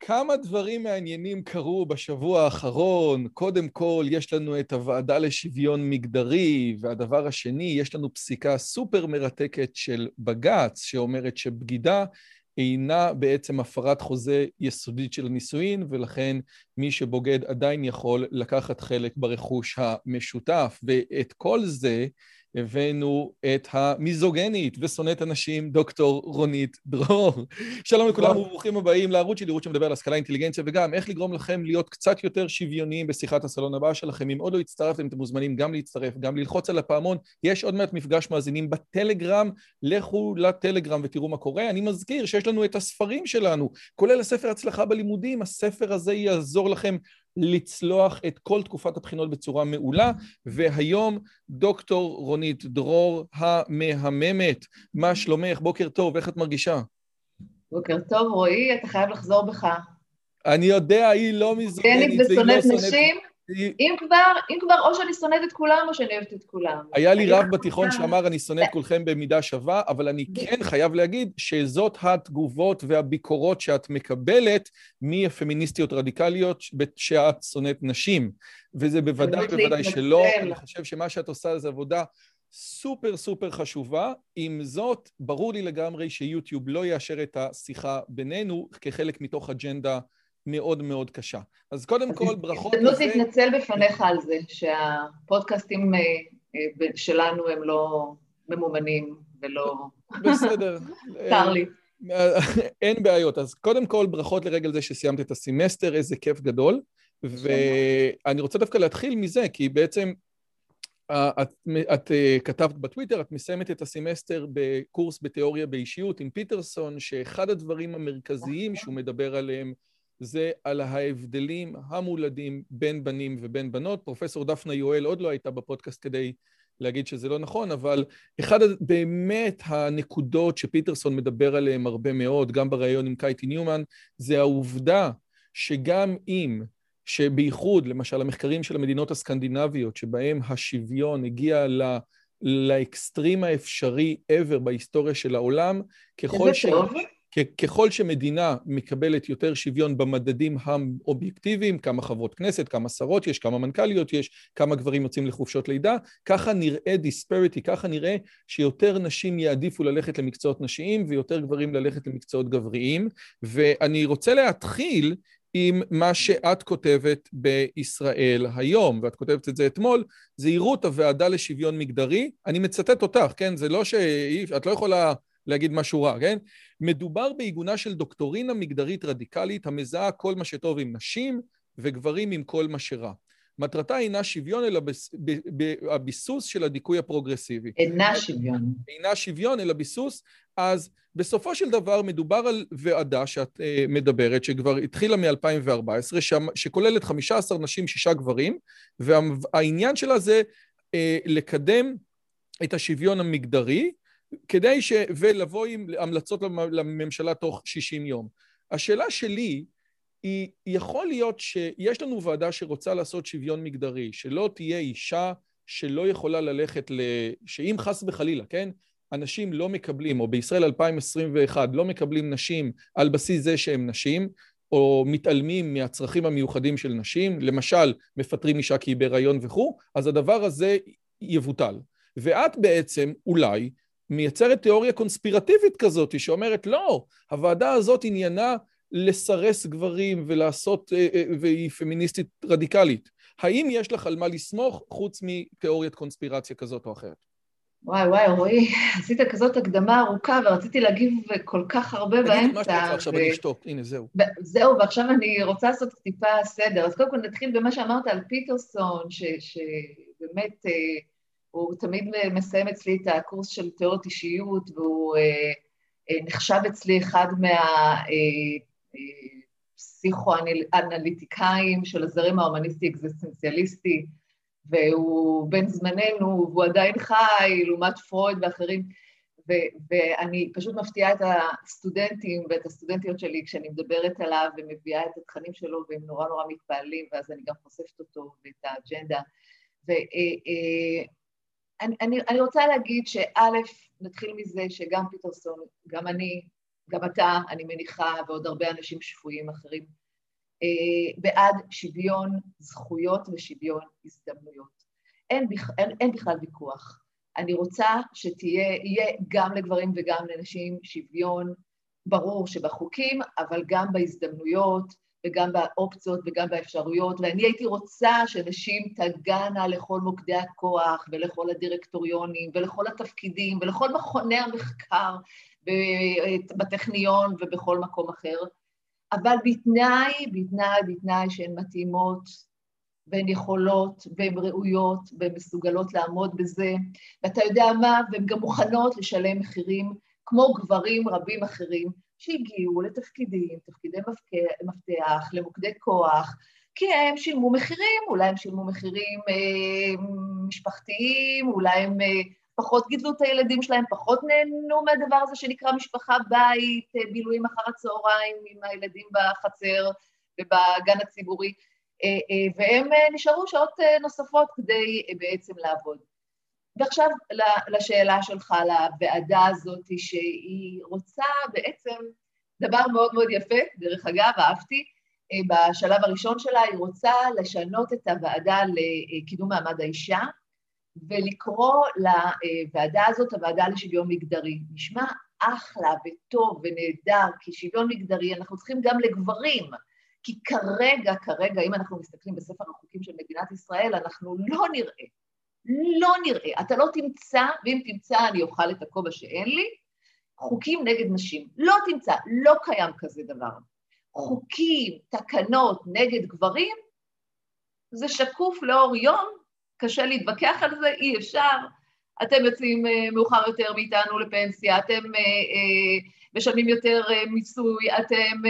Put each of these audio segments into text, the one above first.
כמה דברים מעניינים קרו בשבוע האחרון. קודם כל, יש לנו את הוועדה לשוויון מגדרי, והדבר השני, יש לנו פסיקה סופר מרתקת של בג"ץ, שאומרת שבגידה אינה בעצם הפרת חוזה יסודית של הנישואין, ולכן מי שבוגד עדיין יכול לקחת חלק ברכוש המשותף. ואת כל זה הבאנו את המיזוגנית ושונאת הנשים, דוקטור רונית דרור. שלום לכולם וברוכים הבאים לערוץ שלי, ערוץ שמדבר על השכלה, אינטליגנציה, וגם איך לגרום לכם להיות קצת יותר שוויוניים בשיחת הסלון הבאה שלכם. אם עוד לא הצטרפתם, אתם מוזמנים גם להצטרף, גם ללחוץ על הפעמון. יש עוד מעט מפגש מאזינים בטלגרם, לכו לטלגרם ותראו מה קורה. אני מזכיר שיש לנו את הספרים שלנו, כולל הספר הצלחה בלימודים. הספר הזה יעזור לכם לצלוח את כל תקופת הבחינות בצורה מעולה, והיום דוקטור רונית דרור המהממת, מה שלומך? בוקר טוב, איך את מרגישה? בוקר טוב, רועי, אתה חייב לחזור בך. אני יודע, היא לא מזוגנית, והיא לא שונאת נשים. אם כבר, אם כבר, או שאני שונאת את כולם או שאני אוהבת את כולם. היה לי רב בתיכון שאמר, אני שונא את כולכם במידה שווה, אבל אני כן חייב להגיד שזאת התגובות והביקורות שאת מקבלת מהפמיניסטיות רדיקליות שאת שונאת נשים. וזה בוודאי בוודאי שלא. אני חושב שמה שאת עושה זה עבודה סופר סופר חשובה. עם זאת, ברור לי לגמרי שיוטיוב לא יאשר את השיחה בינינו כחלק מתוך אג'נדה מאוד מאוד קשה. אז קודם כל, ברכות לזה... הזדמנות להתנצל בפניך על זה, שהפודקאסטים אה, אה, שלנו הם לא ממומנים ולא... בסדר. צר לי. אין בעיות. אז קודם כל, ברכות לרגל זה שסיימת את הסמסטר, איזה כיף גדול. ואני רוצה דווקא להתחיל מזה, כי בעצם את, את כתבת בטוויטר, את מסיימת את הסמסטר בקורס בתיאוריה באישיות עם פיטרסון, שאחד הדברים המרכזיים שהוא מדבר עליהם זה על ההבדלים המולדים בין בנים ובין בנות. פרופסור דפנה יואל עוד לא הייתה בפודקאסט כדי להגיד שזה לא נכון, אבל אחד באמת הנקודות שפיטרסון מדבר עליהן הרבה מאוד, גם בריאיון עם קייטי ניומן, זה העובדה שגם אם, שבייחוד, למשל, המחקרים של המדינות הסקנדינביות, שבהם השוויון הגיע ל... לאקסטרים האפשרי ever בהיסטוריה של העולם, ככל ש... טוב. ככל שמדינה מקבלת יותר שוויון במדדים האובייקטיביים, כמה חברות כנסת, כמה שרות יש, כמה מנכ"ליות יש, כמה גברים יוצאים לחופשות לידה, ככה נראה דיספריטי, ככה נראה שיותר נשים יעדיפו ללכת למקצועות נשיים ויותר גברים ללכת למקצועות גבריים. ואני רוצה להתחיל עם מה שאת כותבת בישראל היום, ואת כותבת את זה אתמול, זהירות הוועדה לשוויון מגדרי. אני מצטט אותך, כן? זה לא ש... את לא יכולה... להגיד משהו רע, כן? מדובר בעיגונה של דוקטורינה מגדרית רדיקלית המזהה כל מה שטוב עם נשים וגברים עם כל מה שרע. מטרתה אינה שוויון, אלא הביסוס של הדיכוי הפרוגרסיבי. אינה שוויון. אינה שוויון, אלא ביסוס. אז בסופו של דבר מדובר על ועדה שאת uh, מדברת, שכבר התחילה מ-2014, שכוללת 15 נשים, שישה גברים, והעניין שלה זה uh, לקדם את השוויון המגדרי, כדי ש... ולבוא עם המלצות לממשלה תוך 60 יום. השאלה שלי היא, יכול להיות שיש לנו ועדה שרוצה לעשות שוויון מגדרי, שלא תהיה אישה שלא יכולה ללכת ל... שאם חס וחלילה, כן? אנשים לא מקבלים, או בישראל 2021 לא מקבלים נשים על בסיס זה שהם נשים, או מתעלמים מהצרכים המיוחדים של נשים, למשל, מפטרים אישה כי היא בהיריון וכו', אז הדבר הזה יבוטל. ואת בעצם, אולי, מייצרת תיאוריה קונספירטיבית כזאת, שאומרת, לא, הוועדה הזאת עניינה לסרס גברים ולעשות, אה, אה, והיא פמיניסטית רדיקלית. האם יש לך על מה לסמוך חוץ מתיאוריית קונספירציה כזאת או אחרת? וואי, וואי, רועי, עשית כזאת הקדמה ארוכה ורציתי להגיב כל כך הרבה באמצע. תגיד מה שאתה רוצה עכשיו, אני אשתוק, הנה, זהו. זהו, ועכשיו אני רוצה לעשות טיפה סדר. אז קודם כל נתחיל במה שאמרת על פיטרסון, שבאמת אה, הוא תמיד מסיים אצלי את הקורס של תיאוריות אישיות, והוא אה, אה, נחשב אצלי אחד מהפסיכואנליטיקאים של הזרם ההומניסטי-אקזיסטנציאליסטי. והוא בן זמננו, והוא עדיין חי, לעומת פרויד ואחרים. ו- ואני פשוט מפתיעה את הסטודנטים ואת הסטודנטיות שלי כשאני מדברת עליו ומביאה את התכנים שלו, והם נורא נורא מתפעלים, ואז אני גם חושפת אותו ואת האג'נדה. ואני אה, אה, רוצה להגיד שא', נתחיל מזה שגם פיטרסון, גם אני, גם אתה, אני מניחה, ועוד הרבה אנשים שפויים אחרים, אה, בעד שוויון זכויות ושוויון הזדמנויות. אין, אין, אין בכלל ויכוח. אני רוצה שתהיה גם לגברים וגם לנשים שוויון ברור שבחוקים, אבל גם בהזדמנויות וגם באופציות וגם באפשרויות, ואני הייתי רוצה שנשים תגענה לכל מוקדי הכוח ולכל הדירקטוריונים ולכל התפקידים ולכל מכוני המחקר בטכניון ובכל מקום אחר. אבל בתנאי, בתנאי, בתנאי שהן מתאימות והן יכולות והן ראויות והן מסוגלות לעמוד בזה, ואתה יודע מה, והן גם מוכנות לשלם מחירים כמו גברים רבים אחרים שהגיעו לתפקידים, תפקידי מפתח, למוקדי כוח, כי הם שילמו מחירים, אולי הם שילמו מחירים אה, משפחתיים, אולי הם אה, פחות גידלו את הילדים שלהם, פחות נהנו מהדבר הזה שנקרא משפחה בית, אה, בילויים אחר הצהריים עם הילדים בחצר ובגן הציבורי, אה, אה, והם נשארו שעות נוספות כדי בעצם לעבוד. ועכשיו לשאלה שלך, לוועדה הזאת, שהיא רוצה בעצם דבר מאוד מאוד יפה, דרך אגב, אהבתי, בשלב הראשון שלה היא רוצה לשנות את הוועדה לקידום מעמד האישה, ולקרוא לוועדה הזאת הוועדה לשוויון מגדרי. נשמע אחלה וטוב ונהדר, כי שוויון מגדרי אנחנו צריכים גם לגברים, כי כרגע, כרגע, אם אנחנו מסתכלים בספר החוקים של מדינת ישראל, אנחנו לא נראה, לא נראה, אתה לא תמצא, ואם תמצא אני אוכל את הכובע שאין לי, חוקים נגד נשים. לא תמצא, לא קיים כזה דבר. חוקים, תקנות נגד גברים, זה שקוף לאור יום, קשה להתווכח על זה, אי אפשר. אתם יוצאים uh, מאוחר יותר מאיתנו לפנסיה, אתם uh, uh, משלמים יותר מיסוי, אתם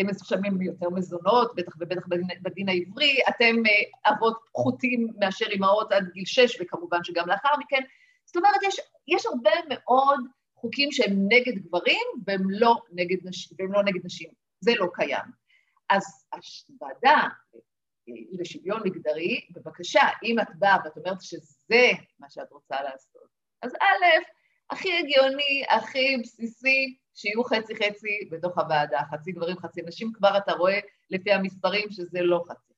uh, משלמים יותר מזונות, בטח ובטח בדין, העברי, אתם uh, אבות פחותים מאשר אימהות עד גיל שש, וכמובן שגם לאחר מכן. זאת אומרת, יש, יש הרבה מאוד חוקים שהם נגד גברים והם לא נגד, נש, והם לא נגד נשים. זה לא קיים. אז הוועדה לשוויון מגדרי, בבקשה, אם את באה ואת אומרת שזה מה שאת רוצה לעשות, אז א', הכי הגיוני, הכי בסיסי, שיהיו חצי-חצי בתוך הוועדה, חצי גברים, חצי נשים, כבר אתה רואה לפי המספרים שזה לא חצי-חצי.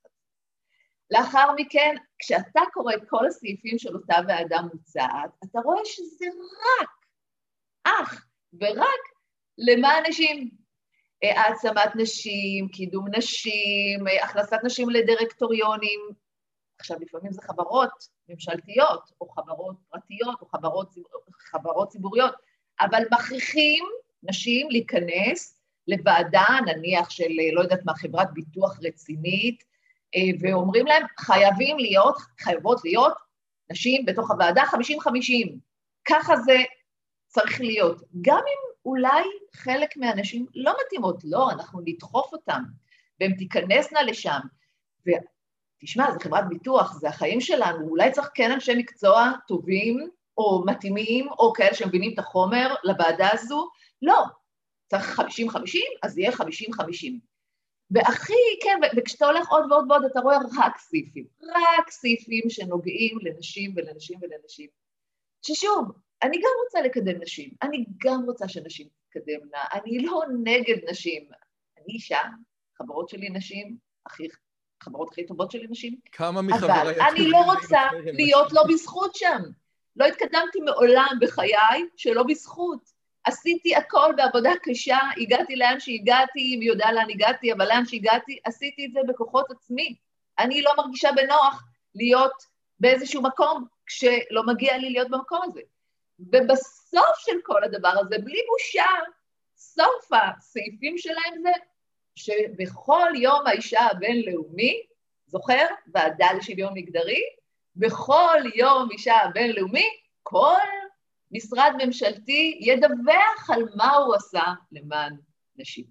לאחר מכן, כשאתה קורא את כל הסעיפים של אותה ועדה מוצעת, אתה רואה שזה רק, אך ורק למען נשים. אה, העצמת נשים, קידום נשים, אה, הכנסת נשים לדירקטוריונים. עכשיו, לפעמים זה חברות ממשלתיות, או חברות פרטיות, או חברות, חברות ציבוריות, אבל מכריחים נשים להיכנס לוועדה, נניח של, אה, לא יודעת מה, חברת ביטוח רצינית, ואומרים להם, חייבים להיות, חייבות להיות נשים בתוך הוועדה 50-50. ככה זה צריך להיות. גם אם אולי חלק מהנשים לא מתאימות, לא, אנחנו נדחוף אותן, והן תיכנסנה לשם. ותשמע, זו חברת ביטוח, זה החיים שלנו, אולי צריך כן אנשי מקצוע טובים, או מתאימים, או כאלה שמבינים את החומר לוועדה הזו, לא. צריך 50-50, אז יהיה 50-50. והכי, כן, וכשאתה הולך עוד ועוד ועוד, אתה רואה רק סעיפים, רק סעיפים שנוגעים לנשים ולנשים ולנשים. ששוב, אני גם רוצה לקדם נשים, אני גם רוצה שנשים תתקדמנה, אני לא נגד נשים. אני אישה, חברות שלי נשים, הכי, חברות הכי טובות שלי נשים, כמה מחבריי... אבל אני לא רוצה להיות לא בזכות שם. לא התקדמתי מעולם בחיי שלא בזכות. עשיתי הכל בעבודה קשה, הגעתי לאן שהגעתי, מי יודע לאן הגעתי, אבל לאן שהגעתי, עשיתי את זה בכוחות עצמי. אני לא מרגישה בנוח להיות באיזשהו מקום כשלא מגיע לי להיות במקום הזה. ובסוף של כל הדבר הזה, בלי בושה, סוף הסעיפים שלהם זה שבכל יום האישה הבינלאומי, זוכר? ועדה לשוויון מגדרי, בכל יום אישה הבינלאומי, כל משרד ממשלתי ידווח על מה הוא עשה למען נשים.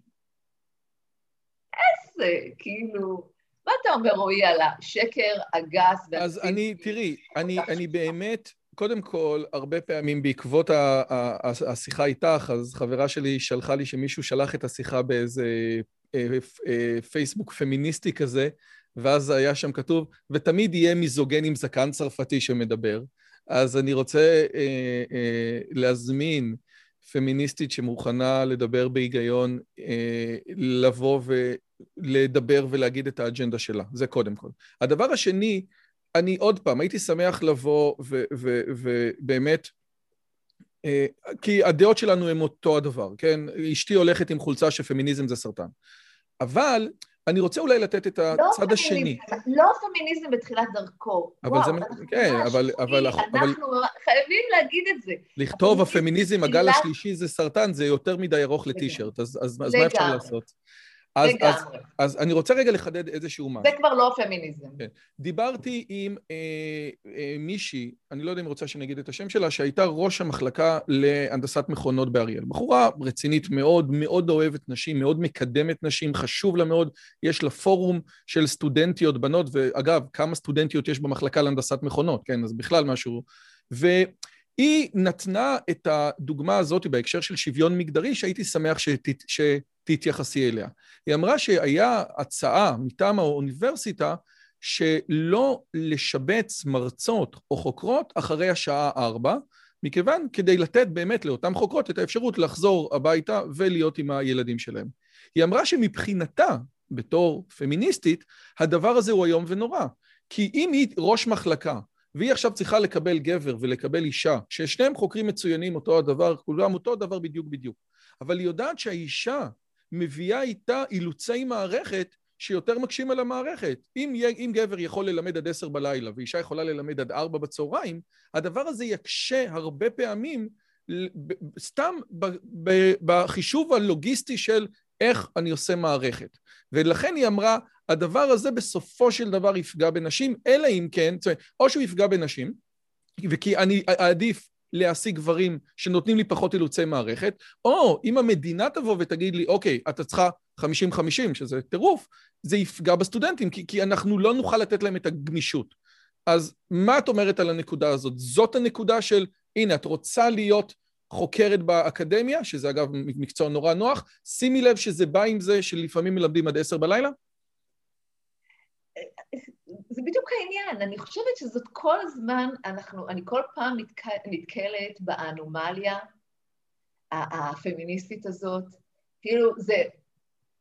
איזה, כאילו, מה אתה אומר, רועי, על השקר הגס? אז אני, תראי, אני, אני באמת, קודם כל, הרבה פעמים בעקבות השיחה איתך, אז חברה שלי שלחה לי שמישהו שלח את השיחה באיזה פייסבוק פמיניסטי כזה, ואז היה שם כתוב, ותמיד יהיה מיזוגן עם זקן צרפתי שמדבר. אז אני רוצה אה, אה, להזמין פמיניסטית שמוכנה לדבר בהיגיון, אה, לבוא ולדבר ולהגיד את האג'נדה שלה, זה קודם כל. הדבר השני, אני עוד פעם, הייתי שמח לבוא ובאמת, אה, כי הדעות שלנו הן אותו הדבר, כן? אשתי הולכת עם חולצה שפמיניזם זה סרטן. אבל אני רוצה אולי לתת את לא הצד השני. לא פמיניזם בתחילת דרכו. אבל זה... כן, אבל... אנחנו חייבים להגיד את זה. לכתוב הפמיניזם, הגל השלישי זה סרטן, זה יותר מדי ארוך לטישרט, אז מה אפשר לעשות? אז, אז, אז אני רוצה רגע לחדד איזשהו משהו. זה כבר לא פמיניזם. כן. דיברתי עם אה, אה, מישהי, אני לא יודע אם רוצה שאני אגיד את השם שלה, שהייתה ראש המחלקה להנדסת מכונות באריאל. בחורה רצינית מאוד, מאוד אוהבת נשים, מאוד מקדמת נשים, חשוב לה מאוד, יש לה פורום של סטודנטיות בנות, ואגב, כמה סטודנטיות יש במחלקה להנדסת מכונות, כן, אז בכלל משהו... ו... היא נתנה את הדוגמה הזאת בהקשר של שוויון מגדרי, שהייתי שמח שת, שתתייחסי אליה. היא אמרה שהיה הצעה מטעם האוניברסיטה שלא לשבץ מרצות או חוקרות אחרי השעה ארבע, מכיוון כדי לתת באמת לאותן חוקרות את האפשרות לחזור הביתה ולהיות עם הילדים שלהם. היא אמרה שמבחינתה, בתור פמיניסטית, הדבר הזה הוא איום ונורא. כי אם היא ראש מחלקה והיא עכשיו צריכה לקבל גבר ולקבל אישה, ששניהם חוקרים מצוינים אותו הדבר, כולם אותו הדבר בדיוק בדיוק, אבל היא יודעת שהאישה מביאה איתה אילוצי מערכת שיותר מקשים על המערכת. אם, אם גבר יכול ללמד עד עשר בלילה ואישה יכולה ללמד עד ארבע בצהריים, הדבר הזה יקשה הרבה פעמים סתם בחישוב הלוגיסטי של איך אני עושה מערכת. ולכן היא אמרה, הדבר הזה בסופו של דבר יפגע בנשים, אלא אם כן, זאת אומרת, או שהוא יפגע בנשים, וכי אני אעדיף להשיג גברים שנותנים לי פחות אילוצי מערכת, או אם המדינה תבוא ותגיד לי, אוקיי, אתה צריכה 50-50, שזה טירוף, זה יפגע בסטודנטים, כי, כי אנחנו לא נוכל לתת להם את הגמישות. אז מה את אומרת על הנקודה הזאת? זאת הנקודה של, הנה, את רוצה להיות חוקרת באקדמיה, שזה אגב מקצוע נורא נוח, שימי לב שזה בא עם זה שלפעמים מלמדים עד עשר בלילה? זה בדיוק העניין, אני חושבת שזאת כל הזמן, אנחנו, אני כל פעם נתק, נתקלת באנומליה הפמיניסטית הזאת, כאילו זה,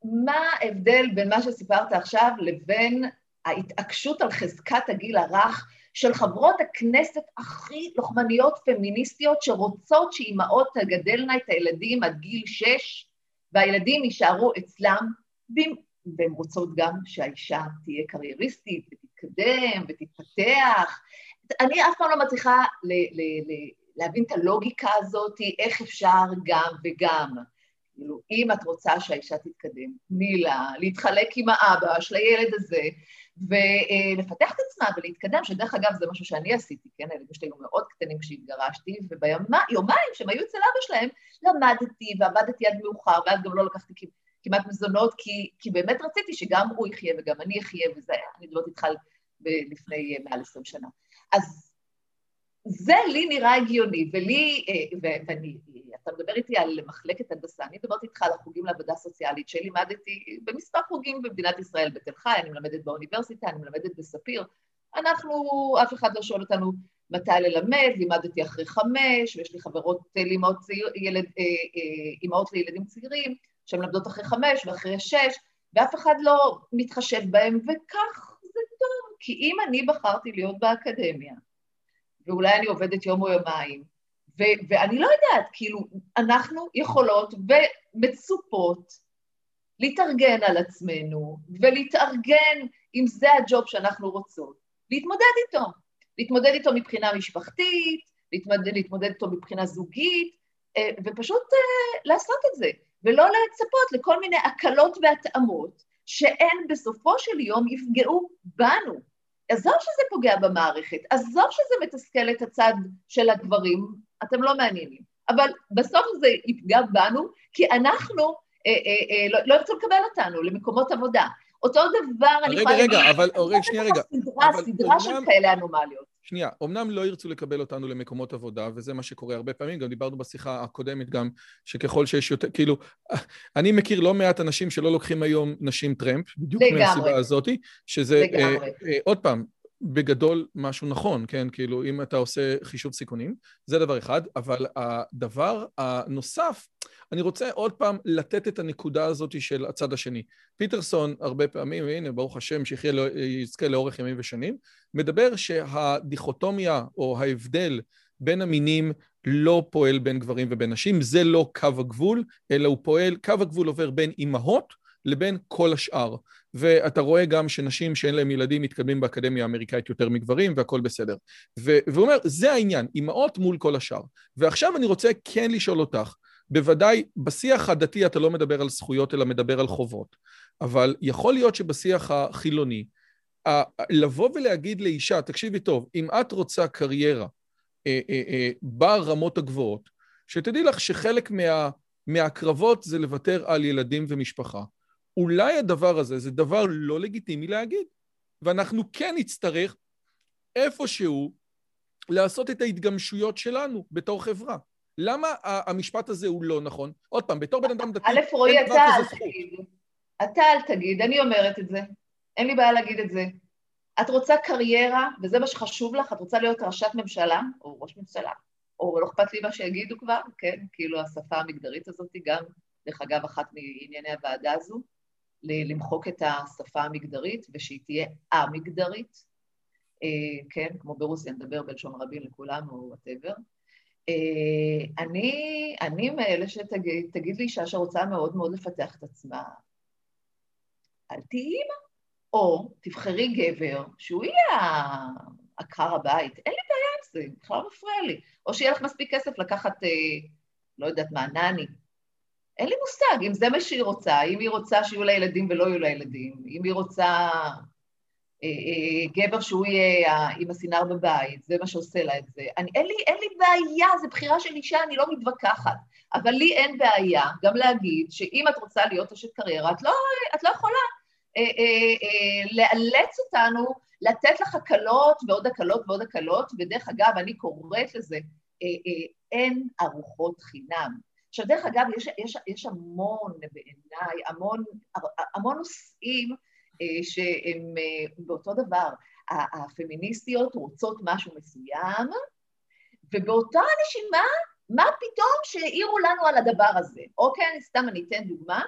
מה ההבדל בין מה שסיפרת עכשיו לבין ההתעקשות על חזקת הגיל הרך של חברות הכנסת הכי לוחמניות פמיניסטיות שרוצות שאימהות תגדלנה את הילדים עד גיל שש והילדים יישארו אצלם, והן רוצות גם שהאישה תהיה קרייריסטית ותתקדם ותתפתח. אני אף פעם לא מצליחה ל- ל- ל- להבין את הלוגיקה הזאת, איך אפשר גם וגם. כאילו, אם את רוצה שהאישה תתקדם, תני לה, להתחלק עם האבא של הילד הזה, ולפתח את עצמה ולהתקדם, שדרך אגב זה משהו שאני עשיתי, כן? הילדים שלי היו מאוד קטנים כשהתגרשתי, וביומיים שהם היו אצל אבא שלהם, למדתי ועבדתי עד מאוחר, ואז גם לא לקחתי כמעט מזונות, כי, כי באמת רציתי שגם הוא יחיה וגם אני אחיה, וזה היה, אני מדברת איתך לפני מעל עשרים שנה. אז זה לי נראה הגיוני, ולי, אה, ואני, אתה מדבר איתי על מחלקת הנדסה, אני מדברת איתך על החוגים לעבודה סוציאלית שלימדתי במספר חוגים במדינת ישראל, בתל חי, אני מלמדת באוניברסיטה, אני מלמדת בספיר. אנחנו, אף אחד לא שואל אותנו מתי ללמד, לימדתי אחרי חמש, ויש לי חברות לאמהות צעיר, ילד, אה, אה, אימהות לילדים צעירים, שמלמדות אחרי חמש ואחרי שש, ואף אחד לא מתחשב בהם, וכך כי אם אני בחרתי להיות באקדמיה, ואולי אני עובדת יום או יומיים, ו- ואני לא יודעת, כאילו, אנחנו יכולות ומצופות להתארגן על עצמנו, ולהתארגן אם זה הג'וב שאנחנו רוצות, להתמודד איתו. להתמודד איתו מבחינה משפחתית, להתמודד, להתמודד איתו מבחינה זוגית, אה, ופשוט אה, לעשות את זה, ולא לצפות לכל מיני הקלות והתאמות שהן בסופו של יום יפגעו בנו. עזוב שזה פוגע במערכת, עזוב שזה מתסכל את הצד של הדברים, אתם לא מעניינים. אבל בסוף זה יפגע בנו, כי אנחנו, אה, אה, אה, לא, לא ירצו לקבל אותנו למקומות עבודה. אותו דבר, אני יכולה. רגע, רגע, אבל, רגע, שנייה, רגע. סדרה, סדרה של כאלה אנומליות. שנייה, אמנם לא ירצו לקבל אותנו למקומות עבודה, וזה מה שקורה הרבה פעמים, גם דיברנו בשיחה הקודמת גם, שככל שיש יותר, כאילו, אני מכיר לא מעט אנשים שלא לוקחים היום נשים טרמפ, בדיוק מהסיבה הזאת, שזה, לגמרי. אה, אה, עוד פעם, בגדול משהו נכון, כן? כאילו, אם אתה עושה חישוב סיכונים, זה דבר אחד, אבל הדבר הנוסף, אני רוצה עוד פעם לתת את הנקודה הזאת של הצד השני. פיטרסון הרבה פעמים, הנה, ברוך השם, שיחיה, לא, לאורך ימים ושנים, מדבר שהדיכוטומיה או ההבדל בין המינים לא פועל בין גברים ובין נשים, זה לא קו הגבול, אלא הוא פועל, קו הגבול עובר בין אימהות לבין כל השאר. ואתה רואה גם שנשים שאין להם ילדים מתקדמים באקדמיה האמריקאית יותר מגברים והכל בסדר. והוא אומר, זה העניין, אימהות מול כל השאר. ועכשיו אני רוצה כן לשאול אותך, בוודאי בשיח הדתי אתה לא מדבר על זכויות אלא מדבר על חובות, אבל יכול להיות שבשיח החילוני, לבוא ולהגיד לאישה, תקשיבי טוב, אם את רוצה קריירה אה, אה, אה, ברמות הגבוהות, שתדעי לך שחלק מה, מהקרבות זה לוותר על ילדים ומשפחה. אולי הדבר הזה זה דבר לא לגיטימי להגיד, ואנחנו כן נצטרך איפשהו לעשות את ההתגמשויות שלנו בתור חברה. למה המשפט הזה הוא לא נכון? עוד פעם, בתור בן אדם דתי... א', רועי, אתה אל תגיד. אתה אל תגיד, אני אומרת את זה. אין לי בעיה להגיד את זה. את רוצה קריירה, וזה מה שחשוב לך, את רוצה להיות ראשת ממשלה, או ראש ממשלה, או לא אכפת לי מה שיגידו כבר, כן? כאילו השפה המגדרית הזאת גם, דרך אגב, אחת מענייני הוועדה הזו, למחוק את השפה המגדרית ושהיא תהיה א-מגדרית, אה, כן? כמו ברוסיה, נדבר בלשון רבים לכולם, או וואטאבר. אה, אני, אני מאלה שתגיד לאישה שרוצה מאוד מאוד לפתח את עצמה, אל תהיי אימא. או תבחרי גבר שהוא יהיה עקר הבית, אין לי בעיה עם זה, בכלל מפריע לי. או שיהיה לך מספיק כסף לקחת, אה, לא יודעת מה, נני. אין לי מושג אם זה מה שהיא רוצה, אם היא רוצה שיהיו לה ילדים ולא יהיו לה ילדים, אם היא רוצה אה, אה, גבר שהוא יהיה עם הסינר בבית, זה מה שעושה לה את זה. אני, אין, לי, אין לי בעיה, זו בחירה של אישה, אני לא מתווכחת. אבל לי אין בעיה גם להגיד שאם את רוצה להיות אשת קריירה, את לא, את לא יכולה אה, אה, אה, לאלץ אותנו לתת לך הקלות ועוד הקלות ועוד הקלות, ודרך אגב, אני קוראת לזה, אין ארוחות חינם. עכשיו, דרך אגב, יש, יש, יש המון, בעיניי, המון, המון נושאים שהם באותו דבר. הפמיניסטיות רוצות משהו מסוים, ובאותה נשימה, מה פתאום שהעירו לנו על הדבר הזה? אוקיי, סתם אני אתן דוגמה.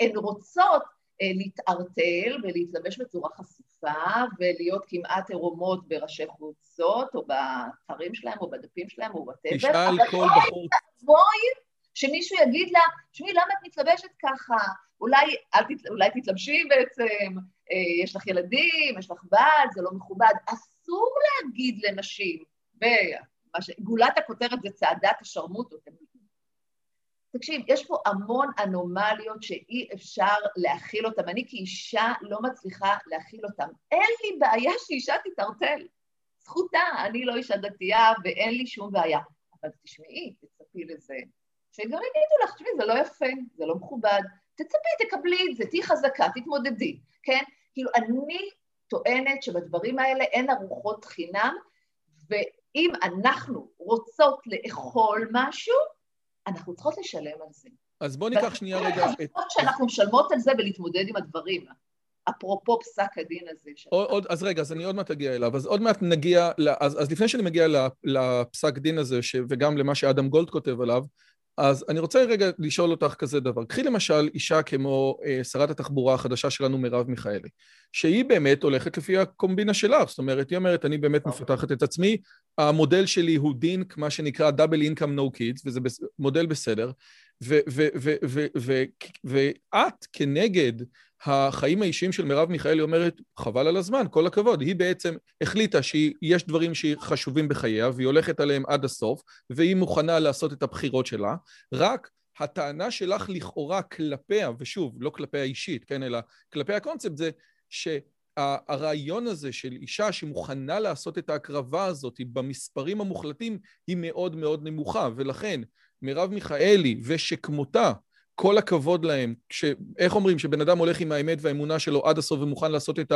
הן רוצות אה, להתערטל ולהתלבש בצורה חשופה ולהיות כמעט עירומות בראשי חוצות או באתרים שלהם או בדפים שלהם או וואטאבר. תשאל כל בחור... בואי שמישהו יגיד לה, תשמעי, למה את מתלבשת ככה? אולי, תת, אולי תתלבשי בעצם, אה, יש לך ילדים, יש לך בת, זה לא מכובד. אסור להגיד לנשים, וגולת הכותרת זה צעדת השרמוטות, תקשיב, יש פה המון אנומליות שאי אפשר להכיל אותן. אני כאישה לא מצליחה להכיל אותן. אין לי בעיה שאישה תתערטל. זכותה, אני לא אישה דתייה ואין לי שום בעיה. אבל תשמעי, תצפי לזה. שגם יגידו לך, תשמעי, זה לא יפה, זה לא מכובד. תצפי, תקבלי את זה, תהיי חזקה, תתמודדי, כן? כאילו, אני טוענת שבדברים האלה אין ארוחות חינם, ואם אנחנו רוצות לאכול משהו, אנחנו צריכות לשלם על זה. אז בואו ניקח שנייה רגע את... שאנחנו משלמות על זה ולהתמודד עם הדברים. אפרופו פסק הדין הזה. עוד, אז רגע, אז אני עוד מעט אגיע אליו. אז עוד מעט נגיע, אז, אז לפני שאני מגיע לפסק דין הזה, ש, וגם למה שאדם גולד כותב עליו, אז אני רוצה רגע לשאול אותך כזה דבר. קחי למשל אישה כמו אה, שרת התחבורה החדשה שלנו, מרב מיכאלי, שהיא באמת הולכת לפי הקומבינה שלך, זאת אומרת, היא אומרת, אני באמת מפתחת את עצמי, המודל שלי הוא דינק, מה שנקרא double income no kids, וזה. מודל בסדר, ואת כנגד החיים האישיים של מרב מיכאלי אומרת, חבל על הזמן, כל הכבוד. היא בעצם החליטה שיש דברים שחשובים בחייה, והיא הולכת עליהם עד הסוף, והיא מוכנה לעשות את הבחירות שלה, רק הטענה שלך לכאורה כלפיה, ושוב, לא כלפיה אישית, כן, אלא כלפי הקונספט זה שהרעיון הזה של אישה שמוכנה לעשות את ההקרבה הזאת במספרים המוחלטים היא מאוד מאוד נמוכה, ולכן מרב מיכאלי ושכמותה כל הכבוד להם, ש... איך אומרים, שבן אדם הולך עם האמת והאמונה שלו עד הסוף ומוכן לעשות את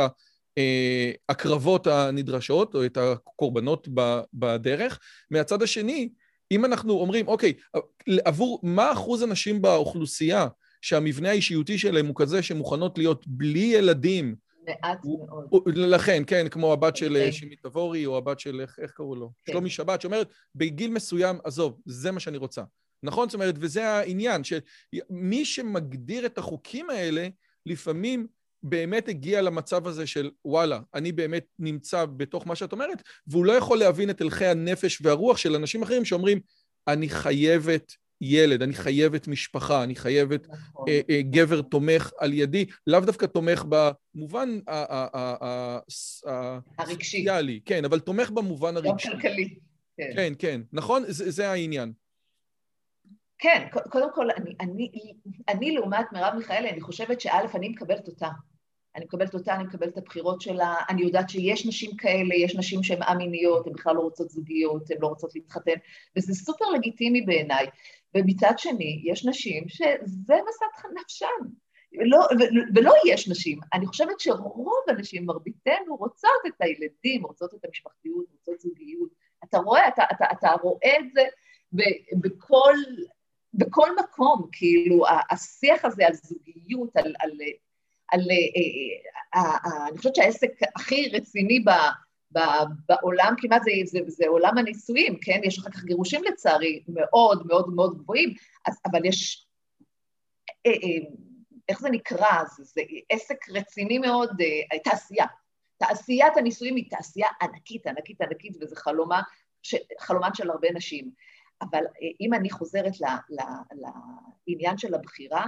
ההקרבות הנדרשות, או את הקורבנות בדרך. מהצד השני, אם אנחנו אומרים, אוקיי, עבור מה אחוז הנשים באוכלוסייה שהמבנה האישיותי שלהם הוא כזה שמוכנות להיות בלי ילדים? מעט מאוד. לכן, כן, כמו הבת של okay. שימי תבורי, או הבת של, איך, איך קראו לו? כן. שלומי שבת, שאומרת, בגיל מסוים, עזוב, זה מה שאני רוצה. נכון? זאת אומרת, וזה העניין, שמי שמגדיר את החוקים האלה, לפעמים באמת הגיע למצב הזה של וואלה, אני באמת נמצא בתוך מה שאת אומרת, והוא לא יכול להבין את הלכי הנפש והרוח של אנשים אחרים שאומרים, אני חייבת ילד, אני חייבת משפחה, אני חייבת נכון. אה, אה, גבר תומך על ידי, לאו דווקא תומך במובן הרגשי. כן, אבל תומך במובן הרגשי. גם כלכלי. כן, כן, כן נכון? זה, זה העניין. כן, קודם כל, אני, אני, אני לעומת מרב מיכאלי, אני חושבת שא', אני מקבלת אותה. אני מקבלת אותה, אני מקבלת את הבחירות שלה, אני יודעת שיש נשים כאלה, יש נשים שהן א-מיניות, הן בכלל לא רוצות זוגיות, הן לא רוצות להתחתן, וזה סופר לגיטימי בעיניי. ומצד שני, יש נשים שזה משאת נפשן. לא, ולא יש נשים, אני חושבת שרוב הנשים, מרביתנו, רוצות את הילדים, רוצות את המשפחתיות, רוצות זוגיות. אתה רואה, אתה, אתה, אתה רואה את זה בכל, בכל מקום, כאילו, השיח הזה על זוגיות, על... על, על אה, אה, אה, אני חושבת שהעסק הכי רציני ב, ב, בעולם כמעט זה, זה, זה עולם הנישואים, כן? יש אחר כך גירושים לצערי מאוד מאוד מאוד גבוהים, אז, אבל יש... איך זה נקרא? זה, זה עסק רציני מאוד, תעשייה. תעשיית הנישואים היא תעשייה ענקית, ענקית, ענקית, וזה חלומה, חלומן של הרבה נשים. אבל אה, אם אני חוזרת לעניין של הבחירה,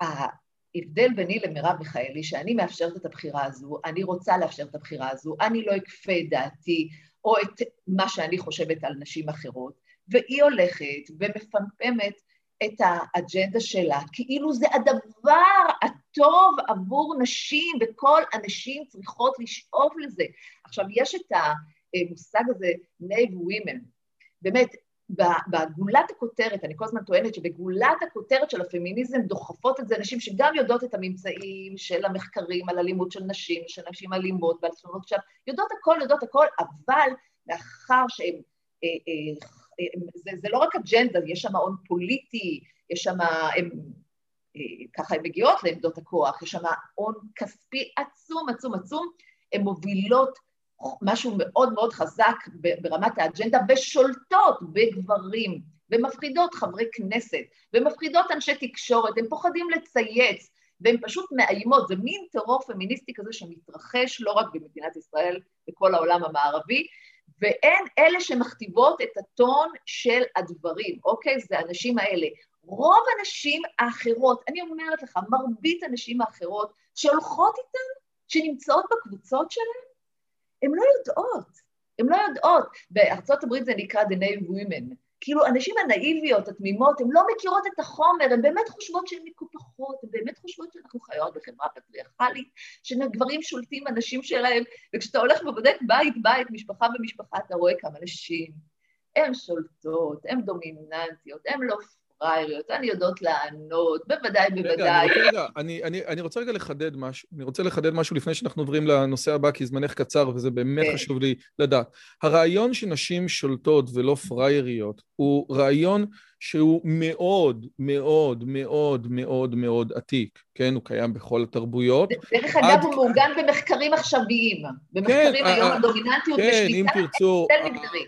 ההבדל ביני למרב מיכאלי, שאני מאפשרת את הבחירה הזו, אני רוצה לאפשר את הבחירה הזו, אני לא אכפה את דעתי או את מה שאני חושבת על נשים אחרות, והיא הולכת ומפמפמת את האג'נדה שלה, כאילו זה הדבר הטוב עבור נשים, וכל הנשים צריכות לשאוף לזה. עכשיו, יש את המושג הזה, naive women, באמת, בגולת הכותרת, אני כל הזמן טוענת שבגולת הכותרת של הפמיניזם דוחפות את זה נשים שגם יודעות את הממצאים של המחקרים על אלימות של נשים, של נשים אלימות ועל תלונות שם, יודעות הכל, יודעות הכל, אבל מאחר שהן, אה, אה, אה, זה, זה לא רק אג'נדה, יש שם הון פוליטי, יש שם, הם, ככה הן מגיעות לעמדות הכוח, יש שם הון כספי עצום, עצום, עצום, הן מובילות משהו מאוד מאוד חזק ברמת האג'נדה, ושולטות בגברים, ומפחידות חברי כנסת, ומפחידות אנשי תקשורת, הם פוחדים לצייץ, והן פשוט מאיימות, זה מין טרור פמיניסטי כזה שמתרחש לא רק במדינת ישראל, בכל העולם המערבי, והן אלה שמכתיבות את הטון של הדברים, אוקיי? זה האנשים האלה. רוב הנשים האחרות, אני אומרת לך, מרבית הנשים האחרות שהולכות איתן, שנמצאות בקבוצות שלהן, הן לא יודעות, הן לא יודעות. בארצות הברית זה נקרא The Name Women. כאילו, הנשים הנאיביות, התמימות, הן לא מכירות את החומר, הן באמת חושבות שהן מקופחות, הן באמת חושבות שאנחנו חיות בחברה פטריארכלית, שגברים שולטים בנשים שלהם, וכשאתה הולך ובודק בית-בית, משפחה במשפחה, אתה רואה כמה נשים, הן שולטות, הן דומיננטיות, הן לא פראייריות, הן יודעות לענות, בוודאי, בוודאי. רגע, רגע, אני, אני, אני רוצה רגע לחדד משהו, אני רוצה לחדד משהו לפני שאנחנו עוברים לנושא הבא, כי זמנך קצר וזה באמת כן. חשוב לי לדעת. הרעיון שנשים שולטות ולא פראייריות הוא רעיון שהוא מאוד, מאוד, מאוד, מאוד, מאוד עתיק, כן? הוא קיים בכל התרבויות. דרך אגב, הוא מעוגן במחקרים עכשוויים. במחקרים כן, היום הדומיננטיות כן, אם תרצו,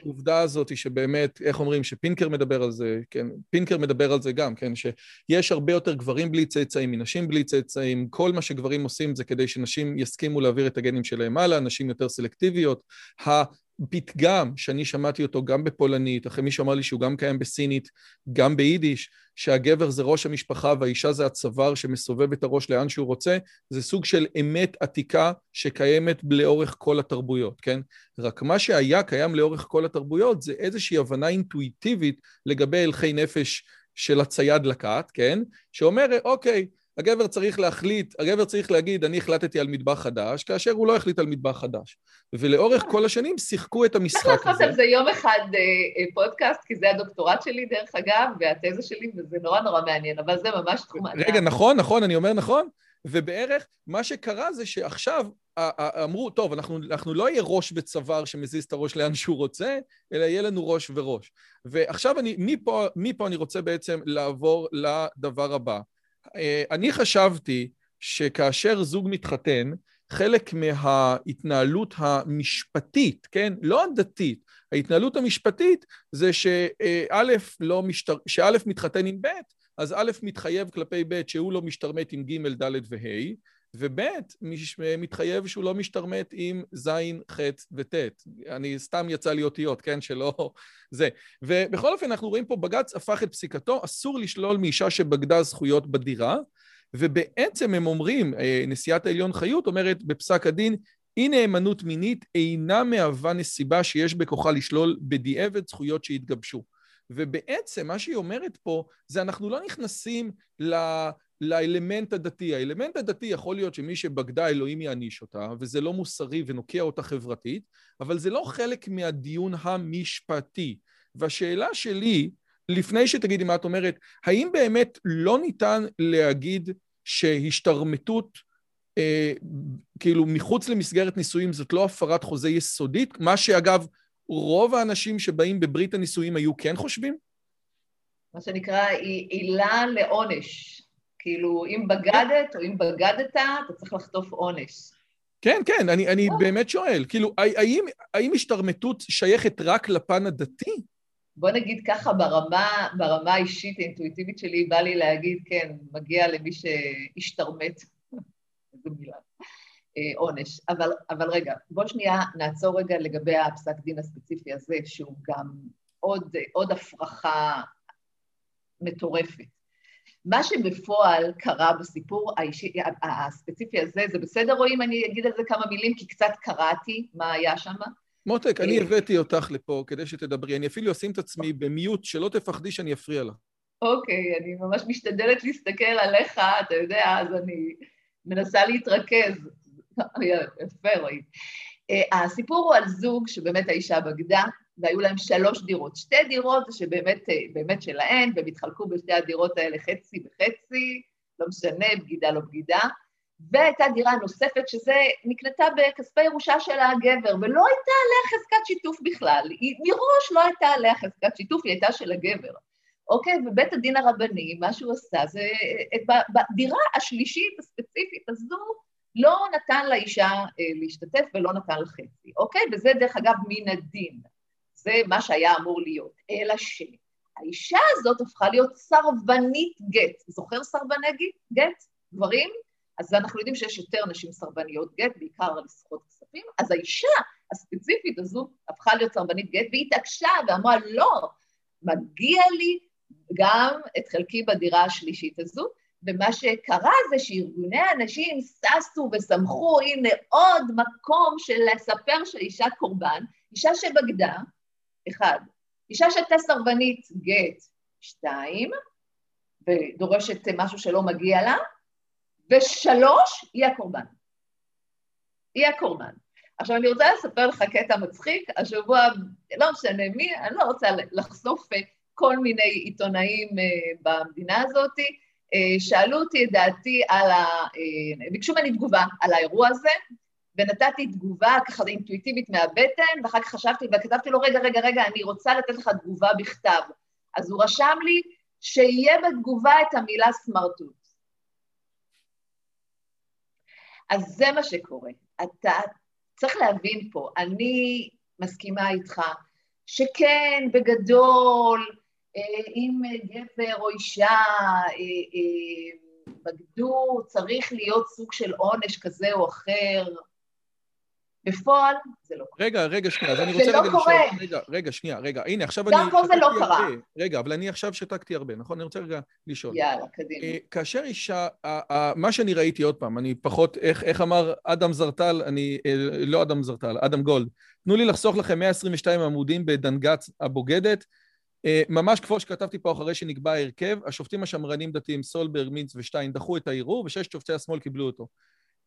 העובדה הזאת היא שבאמת, איך אומרים, שפינקר מדבר על זה, כן, פינקר מדבר על זה גם, כן, שיש הרבה יותר גברים בלי צאצאים מנשים בלי צאצאים, כל מה שגברים עושים זה כדי שנשים יסכימו להעביר את הגנים שלהם הלאה, נשים יותר סלקטיביות. פתגם שאני שמעתי אותו גם בפולנית, אחרי מישהו אמר לי שהוא גם קיים בסינית, גם ביידיש, שהגבר זה ראש המשפחה והאישה זה הצוואר שמסובב את הראש לאן שהוא רוצה, זה סוג של אמת עתיקה שקיימת לאורך כל התרבויות, כן? רק מה שהיה קיים לאורך כל התרבויות זה איזושהי הבנה אינטואיטיבית לגבי הלכי נפש של הצייד לקט, כן? שאומרת, אוקיי, הגבר צריך להחליט, הגבר צריך להגיד, אני החלטתי על מטבח חדש, כאשר הוא לא החליט על מטבח חדש. ולאורך כל השנים שיחקו את המשחק הזה. צריך לעשות על זה יום אחד אה, אה, פודקאסט, כי זה הדוקטורט שלי, דרך אגב, והתזה שלי, וזה נורא נורא מעניין, אבל זה ממש תחום רגע, נכון, נכון, אני אומר נכון. ובערך מה שקרה זה שעכשיו אמרו, טוב, אנחנו, אנחנו לא יהיה ראש וצוואר שמזיז את הראש לאן שהוא רוצה, אלא יהיה לנו ראש וראש. ועכשיו אני, מפה, מפה אני רוצה בעצם לעבור לדבר הבא. אה, אני חשבתי שכאשר זוג מתחתן, חלק מההתנהלות המשפטית, כן? לא הדתית, ההתנהלות המשפטתית זה שא' לא משתר... שא' מתחתן עם ב', אז א' מתחייב כלפי ב' שהוא לא משתרמת עם ג', ד' וה', וב' מתחייב שהוא לא משתרמת עם ז', ח' וט'. אני סתם יצא לי אותיות, כן? שלא... זה. ובכל אופן, אנחנו רואים פה בג"ץ הפך את פסיקתו, אסור לשלול מאישה שבגדה זכויות בדירה, ובעצם הם אומרים, אה, נשיאת העליון חיות אומרת בפסק הדין, אי נאמנות מינית אינה מהווה נסיבה שיש בכוחה לשלול בדיעבד זכויות שהתגבשו. ובעצם מה שהיא אומרת פה זה אנחנו לא נכנסים ל... לאלמנט הדתי. האלמנט הדתי יכול להיות שמי שבגדה אלוהים יעניש אותה, וזה לא מוסרי ונוקיע אותה חברתית, אבל זה לא חלק מהדיון המשפטי. והשאלה שלי, לפני שתגידי מה את אומרת, האם באמת לא ניתן להגיד שהשתרמטות, אה, כאילו מחוץ למסגרת נישואים זאת לא הפרת חוזה יסודית? מה שאגב, רוב האנשים שבאים בברית הנישואים היו כן חושבים? מה שנקרא עילה לעונש. כאילו, אם בגדת או אם בגדת, אתה צריך לחטוף עונש. כן, כן, אני, אני באמת שואל, כאילו, האם, האם השתרמטות שייכת רק לפן הדתי? בוא נגיד ככה, ברמה, ברמה האישית, האינטואיטיבית שלי, בא לי להגיד, כן, מגיע למי שהשתרמט, איזו מילה, אה, עונש. אבל, אבל רגע, בוא שנייה נעצור רגע לגבי הפסק דין הספציפי הזה, שהוא גם עוד, עוד הפרחה מטורפת. מה שבפועל קרה בסיפור האישי, הספציפי הזה, זה בסדר או אם אני אגיד על זה כמה מילים, כי קצת קראתי מה היה שם? מותק, אני אה, הבאתי אותך לפה כדי שתדברי. אני אפילו אשים את עצמי במיוט, שלא תפחדי שאני אפריע לך. אוקיי, אני ממש משתדלת להסתכל עליך, אתה יודע, אז אני מנסה להתרכז. יפה, רועי. אה, הסיפור הוא על זוג שבאמת האישה בגדה, והיו להם שלוש דירות. שתי דירות שבאמת אה, שלהן, והם התחלקו בשתי הדירות האלה חצי וחצי, לא משנה, בגידה לא בגידה. והייתה דירה נוספת שזה נקנתה בכספי ירושה של הגבר, ולא הייתה עליה חזקת שיתוף בכלל. היא מראש לא הייתה עליה חזקת שיתוף, היא הייתה של הגבר. אוקיי? ובית הדין הרבני, מה שהוא עשה זה, אה, בדירה השלישית הספציפית הזו, לא נתן לאישה אה, להשתתף ולא נתן לחצי, אוקיי? וזה דרך אגב מן הדין. זה מה שהיה אמור להיות. אלא שהאישה הזאת הפכה להיות סרבנית גט. זוכר סרבני גט? גברים? אז אנחנו יודעים שיש יותר נשים סרבניות גט, בעיקר על לסחוט כספים, אז האישה הספציפית הזו הפכה להיות סרבנית גט, והיא התעקשה ואמרה, לא, מגיע לי גם את חלקי בדירה השלישית הזו, ומה שקרה זה שארגוני הנשים ששו ושמחו, הנה עוד מקום של לספר שאישה קורבן, אישה שבגדה, אחד, אישה שהייתה סרבנית גט, שתיים, ודורשת משהו שלא מגיע לה, ושלוש, היא הקורבן. היא הקורבן. עכשיו, אני רוצה לספר לך קטע מצחיק, השבוע, לא משנה מי, אני לא רוצה לחשוף אה, כל מיני עיתונאים אה, במדינה הזאת, אה, שאלו אותי את דעתי על ה... ביקשו ממני תגובה על האירוע הזה, ונתתי תגובה ככה אינטואיטיבית מהבטן, ואחר כך חשבתי וכתבתי לו, רגע, רגע, רגע, אני רוצה לתת לך תגובה בכתב. אז הוא רשם לי שיהיה בתגובה את המילה סמרטוט. אז זה מה שקורה. אתה צריך להבין פה, אני מסכימה איתך, שכן, בגדול, אה, אם גבר או אישה אה, אה, בגדו, צריך להיות סוג של עונש כזה או אחר, בפועל זה לא קורה. רגע, רגע, שנייה, אז אני רוצה רגע לשאול... רגע, רגע, שנייה, רגע, הנה, עכשיו אני... גם פה זה לא קרה. רגע, אבל אני עכשיו שתקתי הרבה, נכון? אני רוצה רגע לשאול. יאללה, קדימה. אה, כאשר אישה, מה שאני ראיתי, עוד פעם, אני פחות, איך אמר אדם זרטל, אני, אה, לא אדם זרטל, אדם גולד, תנו לי לחסוך לכם 122 עמודים בדנגץ הבוגדת, אה, ממש כמו שכתבתי פה אחרי שנקבע ההרכב, השופטים השמרנים דתיים סולברג, מינץ ושטיין דחו את הערעור, וששת שופטי השמאל קיבלו אותו.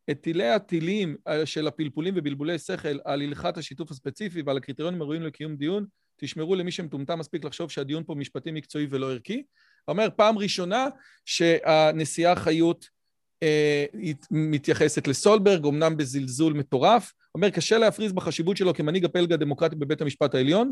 את טילי הטילים אה, של הפלפולים ובלבולי שכל על הלכת השיתוף הספציפי ועל הקריטריונים הראויים לקיום דיון, תשמרו למי שמטומטם מספיק לחשוב שהדיון פה משפטי מקצועי ולא ערכי. אומר פעם ראשונה שהנשיאה חיות אה, מתייחסת לסולברג, אמנם בזלזול מטורף. אומר קשה להפריז בחשיבות שלו כמנהיג הפלג הדמוקרטי בבית המשפט העליון.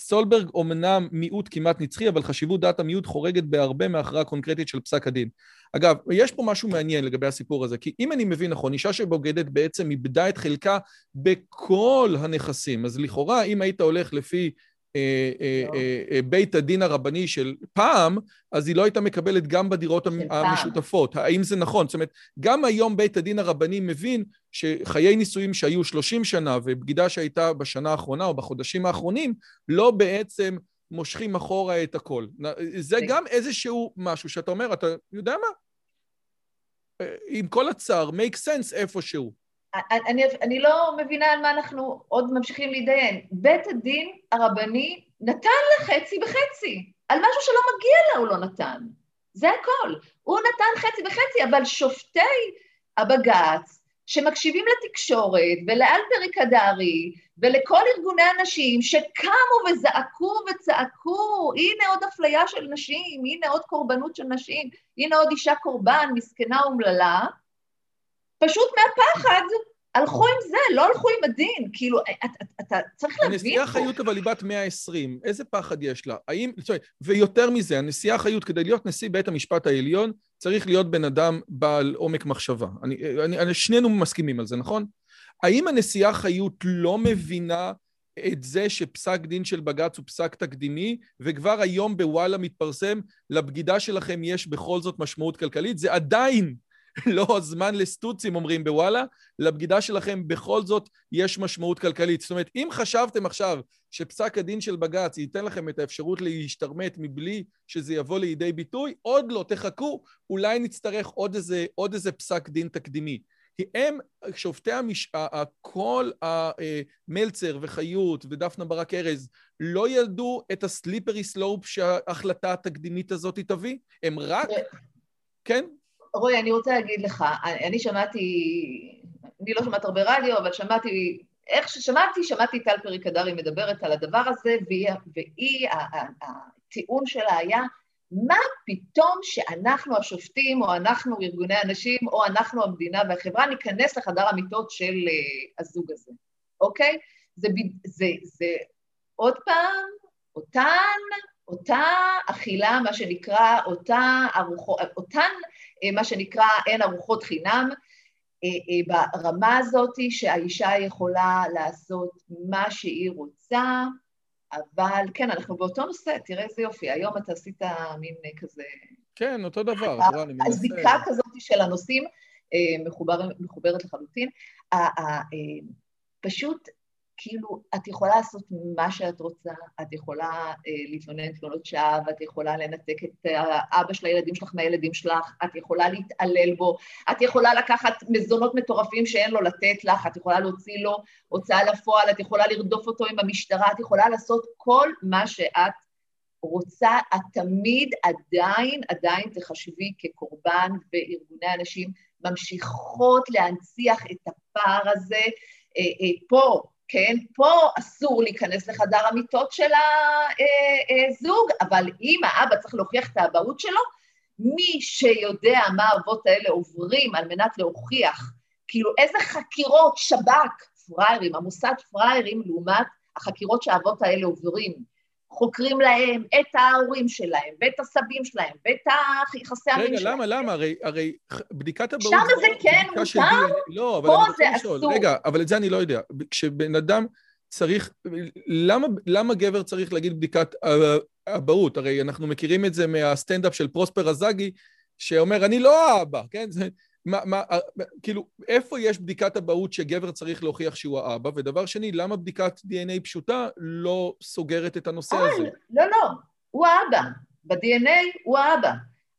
סולברג אומנם מיעוט כמעט נצחי, אבל חשיבות דעת המיעוט חורגת בהרבה מהכרעה קונקרטית של פסק הדין. אגב, יש פה משהו מעניין לגבי הסיפור הזה, כי אם אני מבין נכון, אישה שבוגדת בעצם איבדה את חלקה בכל הנכסים, אז לכאורה, אם היית הולך לפי בית הדין הרבני של פעם, אז היא לא הייתה מקבלת גם בדירות המשותפות. האם זה נכון? זאת אומרת, גם היום בית הדין הרבני מבין שחיי נישואים שהיו 30 שנה ובגידה שהייתה בשנה האחרונה או בחודשים האחרונים, לא בעצם מושכים אחורה את הכל. זה גם איזשהו משהו שאתה אומר, אתה יודע מה? עם כל הצער, make sense איפשהו. אני, אני לא מבינה על מה אנחנו עוד ממשיכים להתדיין. בית הדין הרבני נתן לה חצי בחצי. על משהו שלא מגיע לה הוא לא נתן. זה הכל. הוא נתן חצי בחצי, אבל שופטי הבג"ץ, שמקשיבים לתקשורת ולאלפרי קדרי ולכל ארגוני הנשים שקמו וזעקו וצעקו, הנה עוד אפליה של נשים, הנה עוד קורבנות של נשים, הנה עוד אישה קורבן, מסכנה אומללה, פשוט מהפחד הלכו עם זה, לא הלכו עם הדין, כאילו, אתה, אתה צריך להבין... הנשיאה חיות אבל היא בת 120, איזה פחד יש לה? האם, ויותר מזה, הנשיאה חיות, כדי להיות נשיא בית המשפט העליון, צריך להיות בן אדם בעל עומק מחשבה. אני, אני, אני, שנינו מסכימים על זה, נכון? האם הנשיאה חיות לא מבינה את זה שפסק דין של בג"ץ הוא פסק תקדימי, וכבר היום בוואלה מתפרסם, לבגידה שלכם יש בכל זאת משמעות כלכלית? זה עדיין לא הזמן לסטוצים, אומרים בוואלה, לבגידה שלכם בכל זאת יש משמעות כלכלית. זאת אומרת, אם חשבתם עכשיו שפסק הדין של בג"ץ ייתן לכם את האפשרות להשתרמט מבלי שזה יבוא לידי ביטוי, עוד לא, תחכו, אולי נצטרך עוד איזה, עוד איזה פסק דין תקדימי. כי הם, שופטי המש... כל המלצר וחיות ודפנה ברק ארז לא ידעו את הסליפרי סלופ שההחלטה התקדימית הזאת תביא? הם רק... כן? רועי, אני רוצה להגיד לך, אני שמעתי, אני לא שומעת הרבה רדיו, אבל שמעתי, איך ששמעתי, שמעתי טל פרי קדרי מדברת על הדבר הזה, והיא, והיא הטיעון שלה היה, מה פתאום שאנחנו השופטים, או אנחנו ארגוני הנשים, או אנחנו המדינה והחברה, ניכנס לחדר המיטות של uh, הזוג הזה, אוקיי? זה, זה, זה עוד פעם, אותן, אותה אכילה, מה שנקרא, אותה ארוחות, אותן מה שנקרא אין ארוחות חינם, אה, אה, ברמה הזאת שהאישה יכולה לעשות מה שהיא רוצה, אבל כן, אנחנו באותו נושא, תראה איזה יופי, היום אתה עשית מין כזה... כן, אותו דבר, אני מנסה... הזיקה כזאת של הנושאים מחוברת לחלוטין. פשוט כאילו, את יכולה לעשות מה שאת רוצה, את יכולה אה, להתלונן תלונות שווא, את יכולה לנתק את האבא של הילדים שלך מהילדים שלך, את יכולה להתעלל בו, את יכולה לקחת מזונות מטורפים שאין לו לתת לך, את יכולה להוציא לו הוצאה לפועל, את יכולה לרדוף אותו עם המשטרה, את יכולה לעשות כל מה שאת רוצה, את תמיד עדיין, עדיין תחשבי כקורבן, וארגוני הנשים ממשיכות להנציח את הפער הזה. אה, אה, פה, כן? פה אסור להיכנס לחדר המיטות של הזוג, אבל אם האבא צריך להוכיח את האבהות שלו, מי שיודע מה האבות האלה עוברים על מנת להוכיח, כאילו איזה חקירות שב"כ, פראיירים, המוסד פראיירים לעומת החקירות שהאבות האלה עוברים. חוקרים להם את ההורים שלהם, ואת הסבים שלהם, ואת היחסי המין שלהם. רגע, למה, למה? הרי, הרי בדיקת אבהות... שם זה כן מותר, לא, אבל פה זה אסור. רגע, אבל את זה אני לא יודע. כשבן אדם צריך... למה, למה גבר צריך להגיד בדיקת אבהות? הרי אנחנו מכירים את זה מהסטנדאפ של פרוספר אזגי, שאומר, אני לא האבא, כן? מה, מה, אה, כאילו, איפה יש בדיקת אבהות שגבר צריך להוכיח שהוא האבא? ודבר שני, למה בדיקת DNA פשוטה לא סוגרת את הנושא אה, הזה? לא, לא, הוא האבא. ב-DNA הוא האבא.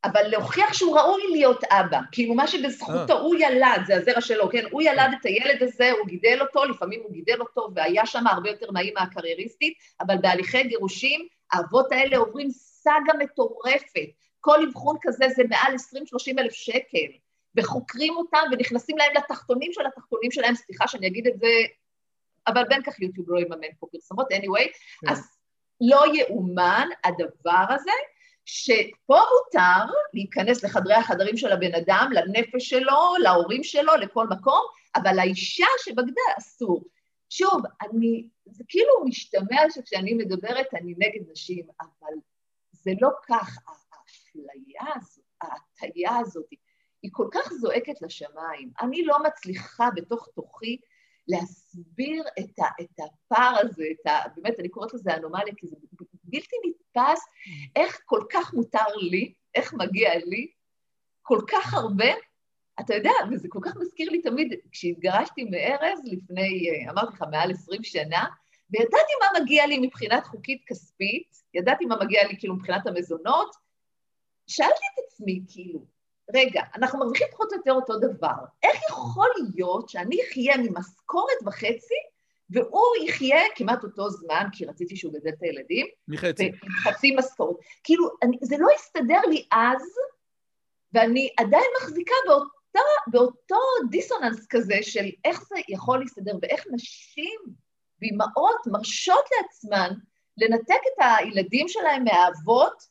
אבל להוכיח שהוא ראוי להיות אבא, כאילו מה שבזכותו, אה. הוא ילד, זה הזרע שלו, כן? הוא ילד את הילד הזה, הוא גידל אותו, לפעמים הוא גידל אותו, והיה שם הרבה יותר נעים מהקרייריסטית, אבל בהליכי גירושים, האבות האלה עוברים סאגה מטורפת. כל אבחון כזה זה מעל 20-30 אלף שקל, וחוקרים אותם ונכנסים להם לתחתונים של התחתונים שלהם, סליחה שאני אגיד את זה, אבל בין כך יוטיוב לא יממן פה פרסומות, anyway, כן. אז לא יאומן הדבר הזה, שפה מותר להיכנס לחדרי החדרים של הבן אדם, לנפש שלו, להורים שלו, לכל מקום, אבל לאישה שבגדה אסור. שוב, אני, זה כאילו משתמע שכשאני מדברת אני נגד נשים, אבל זה לא כך, האפליה הזאת, ההטייה הזאת, היא כל כך זועקת לשמיים. אני לא מצליחה בתוך תוכי להסביר את, ה, את הפער הזה, את ה, באמת, אני קוראת לזה אנומליה, כי זה בלתי נתפס איך כל כך מותר לי, איך מגיע לי, כל כך הרבה, אתה יודע, וזה כל כך מזכיר לי תמיד, כשהתגרשתי מארז לפני, אמרתי לך, מעל 20 שנה, וידעתי מה מגיע לי מבחינת חוקית כספית, ידעתי מה מגיע לי כאילו מבחינת המזונות, שאלתי את עצמי, כאילו, רגע, אנחנו מרוויחים פחות או יותר אותו דבר, איך יכול להיות שאני אחיה ממשכורת וחצי, והוא יחיה כמעט אותו זמן, כי רציתי שהוא גדל את הילדים, מחצי. חצי משכורת. כאילו, אני, זה לא הסתדר לי אז, ואני עדיין מחזיקה באותו, באותו דיסוננס כזה של איך זה יכול להסתדר, ואיך נשים ואימהות מרשות לעצמן לנתק את הילדים שלהם מהאבות,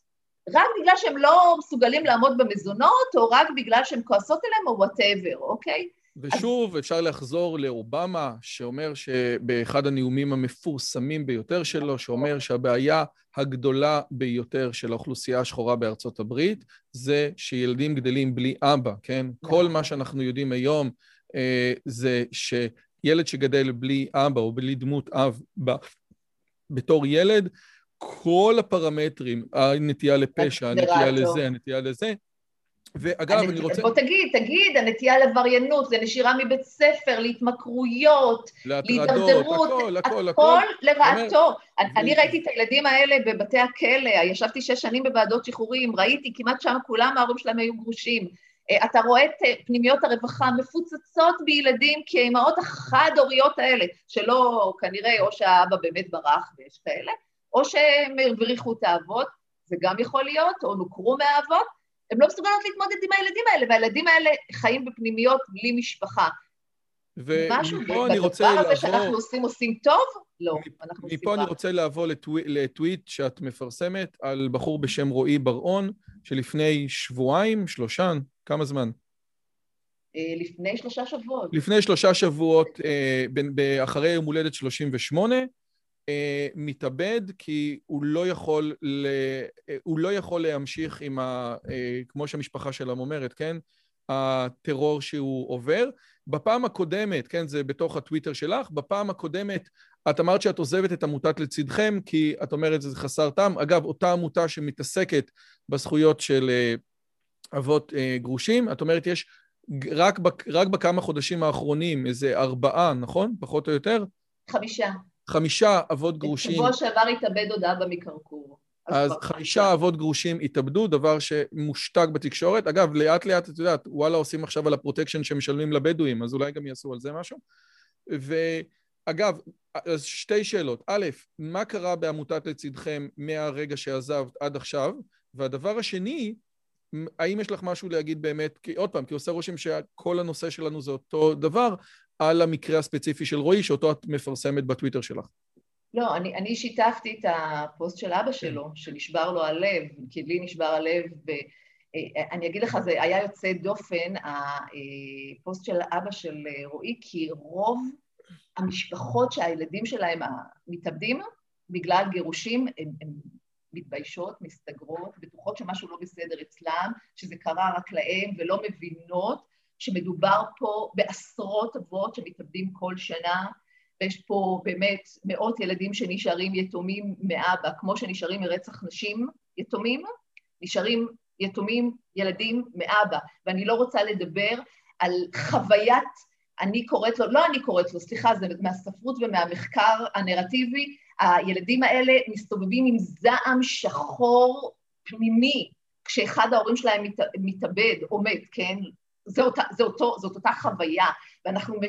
רק בגלל שהם לא מסוגלים לעמוד במזונות, או רק בגלל שהן כועסות עליהם, או whatever, אוקיי? ושוב, אז... אפשר לחזור לאובמה, שאומר שבאחד הנאומים המפורסמים ביותר שלו, שאומר שהבעיה הגדולה ביותר של האוכלוסייה השחורה בארצות הברית, זה שילדים גדלים בלי אבא, כן? כל מה שאנחנו יודעים היום אה, זה שילד שגדל בלי אבא או בלי דמות אב ב... בתור ילד, כל הפרמטרים, הנטייה לפשע, הנטייה לזה, הנטייה לזה, ואגב, אני רוצה... בוא תגיד, תגיד, הנטייה לעבריינות, לנשירה מבית ספר, להתמכרויות, להידרדרות, הכל, הכל, הכל. הכל לרעתו. אני ראיתי את הילדים האלה בבתי הכלא, ישבתי שש שנים בוועדות שחרורים, ראיתי, כמעט שם כולם ההורים שלהם היו גרושים. אתה רואה את פנימיות הרווחה מפוצצות בילדים, כי האימהות החד-הוריות האלה, שלא, כנראה, או שהאבא באמת ברח, ויש כאלה, או שהם הבריחו את האבות, זה גם יכול להיות, או נוכרו מהאבות, הן לא מסוגלות להתמודד עם הילדים האלה, והילדים האלה חיים בפנימיות בלי משפחה. רוצה לעבור... בדבר הזה שאנחנו עושים, עושים טוב? לא, אנחנו עושים מפה אני רוצה לעבור לטוויט שאת מפרסמת על בחור בשם רועי בר-און, שלפני שבועיים, שלושה, כמה זמן? אה, לפני שלושה שבועות. לפני שלושה שבועות, אה, אחרי יום הולדת 38, Uh, מתאבד כי הוא לא יכול, ל... uh, הוא לא יכול להמשיך עם ה... Uh, כמו שהמשפחה שלהם אומרת, כן? הטרור שהוא עובר. בפעם הקודמת, כן, זה בתוך הטוויטר שלך, בפעם הקודמת את אמרת שאת עוזבת את עמותת לצדכם, כי את אומרת שזה חסר טעם. אגב, אותה עמותה שמתעסקת בזכויות של אבות גרושים, את אומרת, יש רק. רק בכמה חודשים האחרונים איזה ארבעה, נכון? פחות או יותר? חמישה. חמישה אבות גרושים... בשבוע שעבר התאבד עוד אבא מקרקור. אז חמישה אבות גרושים התאבדו, דבר שמושתק בתקשורת. אגב, לאט לאט, את יודעת, וואלה עושים עכשיו על הפרוטקשן שמשלמים לבדואים, אז אולי גם יעשו על זה משהו. ואגב, אז שתי שאלות. א', מה קרה בעמותת לצדכם מהרגע שעזבת עד עכשיו? והדבר השני, האם יש לך משהו להגיד באמת, כי עוד פעם, כי עושה רושם שכל הנושא שלנו זה אותו דבר, על המקרה הספציפי של רועי, שאותו את מפרסמת בטוויטר שלך. לא, אני, אני שיתפתי את הפוסט של אבא שלו, שנשבר לו הלב, כי לי נשבר הלב, ואני אגיד לך, זה היה יוצא דופן, הפוסט של אבא של רועי, כי רוב המשפחות שהילדים שלהם מתאבדים, בגלל גירושים, הם, הם מתביישות, מסתגרות, בטוחות שמשהו לא בסדר אצלם, שזה קרה רק להם, ולא מבינות שמדובר פה בעשרות אבות שמתאבדים כל שנה, ויש פה באמת מאות ילדים שנשארים יתומים מאבא, כמו שנשארים מרצח נשים יתומים, נשארים יתומים ילדים מאבא, ואני לא רוצה לדבר על חוויית, אני קוראת לו, לא אני קוראת לו, סליחה, זה מהספרות ומהמחקר הנרטיבי, הילדים האלה מסתובבים עם זעם שחור פנימי, כשאחד ההורים שלהם מת, מתאבד או מת, כן? זה אותה, זה אותו, זאת אותה חוויה, ואנחנו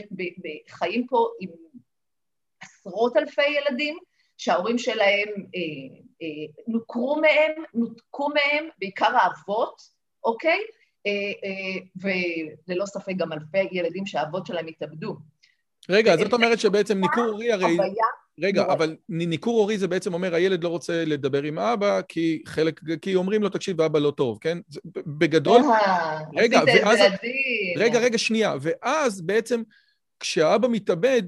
חיים פה עם עשרות אלפי ילדים שההורים שלהם אה, אה, נוכרו מהם, נותקו מהם, בעיקר האבות, אוקיי? אה, אה, וללא ספק גם אלפי ילדים שהאבות שלהם התאבדו. רגע, זאת אומרת שבעצם ניכור הורי הרי... רגע, אבל ניכור הורי זה בעצם אומר, הילד לא רוצה לדבר עם אבא, כי חלק, כי אומרים לו, תקשיב, אבא לא טוב, כן? בגדול... רגע, ואז... רגע, רגע, שנייה. ואז בעצם, כשהאבא מתאבד,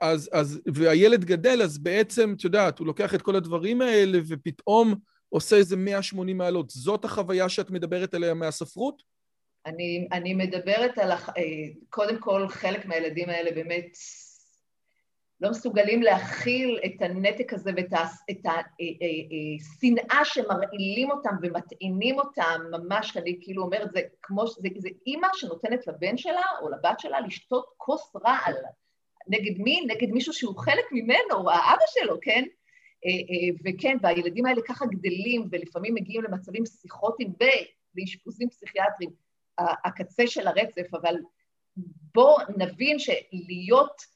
אז, אז, והילד גדל, אז בעצם, את יודעת, הוא לוקח את כל הדברים האלה, ופתאום עושה איזה 180 מעלות. זאת החוויה שאת מדברת עליה מהספרות? אני, אני מדברת על, הח... אה, קודם כל, חלק מהילדים האלה באמת לא מסוגלים להכיל את הנתק הזה ואת השנאה אה, אה, שמרעילים אותם ומטעינים אותם, ממש, אני כאילו אומרת, זה כמו, זה, זה אימא שנותנת לבן שלה או לבת שלה לשתות כוס רעל. נגד מי? נגד מישהו שהוא חלק ממנו, האבא שלו, כן? וכן, והילדים האלה ככה גדלים ולפעמים מגיעים למצבים פסיכוטיים ולאשפוזים פסיכיאטריים. הקצה של הרצף, אבל בוא נבין שלהיות אה,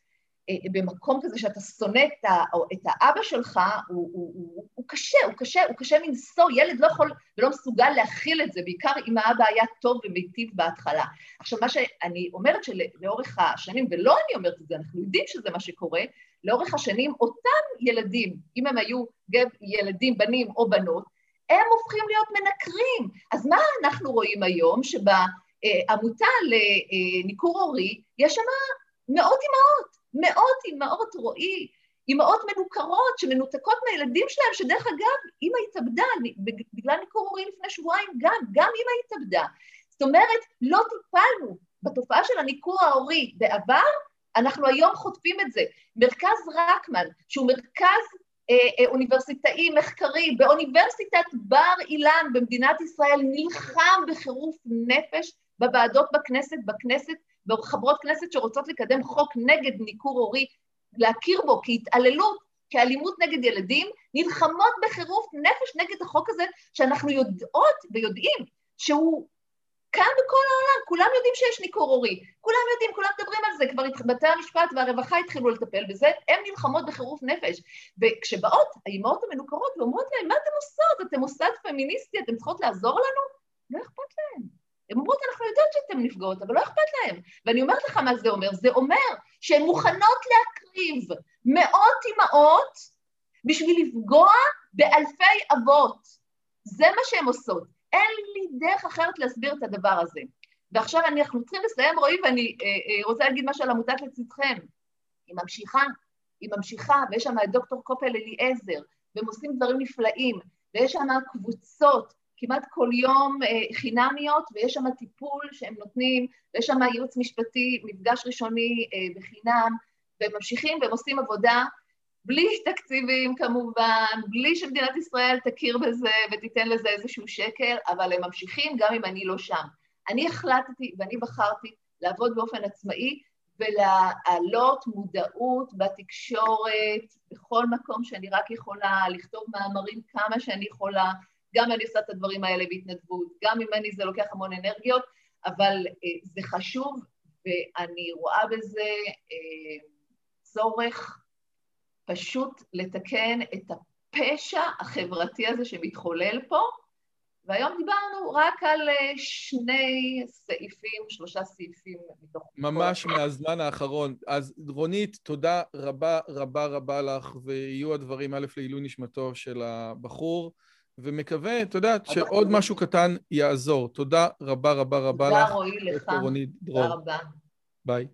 במקום כזה שאתה שונא את, ה, את האבא שלך, הוא, הוא, הוא, הוא קשה, הוא קשה, הוא קשה מנשוא, ילד לא יכול ולא מסוגל להכיל את זה, בעיקר אם האבא היה טוב ומיטיב בהתחלה. עכשיו, מה שאני אומרת שלאורך השנים, ולא אני אומרת את זה, אנחנו יודעים שזה מה שקורה, לאורך השנים אותם ילדים, אם הם היו גב, ילדים, בנים או בנות, הם הופכים להיות מנקרים. אז מה אנחנו רואים היום? שבעמותה לניכור הורי יש שם מאות אימהות, מאות אימהות רועי, אימהות מנוכרות שמנותקות מהילדים שלהם, שדרך אגב, אימא התאבדה בגלל ניכור הורי לפני שבועיים גם, גם אימא התאבדה. זאת אומרת, לא טיפלנו בתופעה של הניכור ההורי בעבר, אנחנו היום חוטפים את זה. מרכז רקמן, שהוא מרכז אה, אה, אוניברסיטאי מחקרי באוניברסיטת בר אילן במדינת ישראל נלחם בחירוף נפש בוועדות בכנסת, בכנסת, בחברות כנסת שרוצות לקדם חוק נגד ניכור הורי, להכיר בו כהתעללות, כאלימות נגד ילדים, נלחמות בחירוף נפש נגד החוק הזה שאנחנו יודעות ויודעים שהוא כאן בכל העולם, כולם יודעים שיש ניכור הורי, כולם יודעים, כולם מדברים על זה, כבר בתי המשפט והרווחה התחילו לטפל בזה, הן נלחמות בחירוף נפש. וכשבאות האימהות המנוכרות ואומרות להן, מה אתן עושות? אתן מוסד פמיניסטי, אתן צריכות לעזור לנו? לא אכפת להן. הן אומרות, אנחנו יודעות שאתן נפגעות, אבל לא אכפת להן. ואני אומרת לך מה זה אומר, זה אומר שהן מוכנות להקריב מאות אימהות בשביל לפגוע באלפי אבות. זה מה שהן עושות. אין לי דרך אחרת להסביר את הדבר הזה. ועכשיו אנחנו צריכים לסיים, רועי, ואני אה, אה, רוצה להגיד משהו על עמותת לצדכם. היא ממשיכה, היא ממשיכה, ויש שם את דוקטור קופל אליעזר, והם עושים דברים נפלאים, ויש שם קבוצות כמעט כל יום אה, חינמיות, ויש שם טיפול שהם נותנים, ויש שם ייעוץ משפטי, מפגש ראשוני אה, בחינם, והם ממשיכים והם עושים עבודה בלי תקציבים כמובן, בלי שמדינת ישראל תכיר בזה ותיתן לזה איזשהו שקל, אבל הם ממשיכים גם אם אני לא שם. אני החלטתי ואני בחרתי לעבוד באופן עצמאי ולהעלות מודעות בתקשורת, בכל מקום שאני רק יכולה, לכתוב מאמרים כמה שאני יכולה, גם אני עושה את הדברים האלה בהתנדבות, גם ממני זה לוקח המון אנרגיות, אבל אה, זה חשוב ואני רואה בזה אה, צורך פשוט לתקן את הפשע החברתי הזה שמתחולל פה, והיום דיברנו רק על אה, שני סעיפים, שלושה סעיפים מתוך... ממש כל... מהזמן האחרון. אז רונית, תודה רבה רבה רבה לך, ויהיו הדברים א' לעילוי נשמתו של הבחור, ומקווה, את יודעת, שעוד משהו קטן יעזור. תודה רבה רבה רבה לך. תודה רועי לך. תודה רבה. ביי.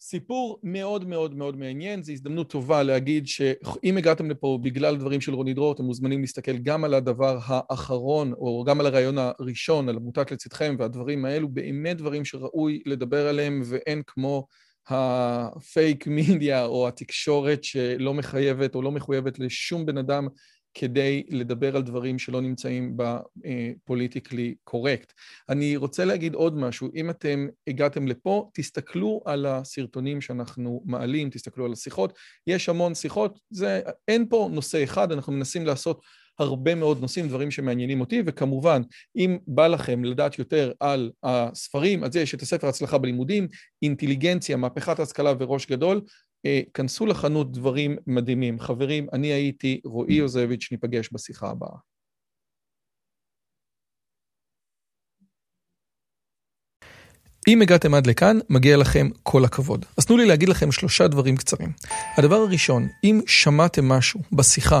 סיפור מאוד מאוד מאוד מעניין, זו הזדמנות טובה להגיד שאם הגעתם לפה בגלל דברים של רונית דרור, אתם מוזמנים להסתכל גם על הדבר האחרון, או גם על הריאיון הראשון, על עמותת לצדכם, והדברים האלו באמת דברים שראוי לדבר עליהם, ואין כמו ה fake media או התקשורת שלא מחייבת או לא מחויבת לשום בן אדם כדי לדבר על דברים שלא נמצאים ב politically correct. אני רוצה להגיד עוד משהו, אם אתם הגעתם לפה, תסתכלו על הסרטונים שאנחנו מעלים, תסתכלו על השיחות, יש המון שיחות, זה, אין פה נושא אחד, אנחנו מנסים לעשות הרבה מאוד נושאים, דברים שמעניינים אותי, וכמובן, אם בא לכם לדעת יותר על הספרים, אז יש את הספר הצלחה בלימודים, אינטליגנציה, מהפכת ההשכלה וראש גדול, כנסו לחנות דברים מדהימים. חברים, אני הייתי רועי יוזביץ', ניפגש בשיחה הבאה. אם הגעתם עד לכאן, מגיע לכם כל הכבוד. אז תנו לי להגיד לכם שלושה דברים קצרים. הדבר הראשון, אם שמעתם משהו בשיחה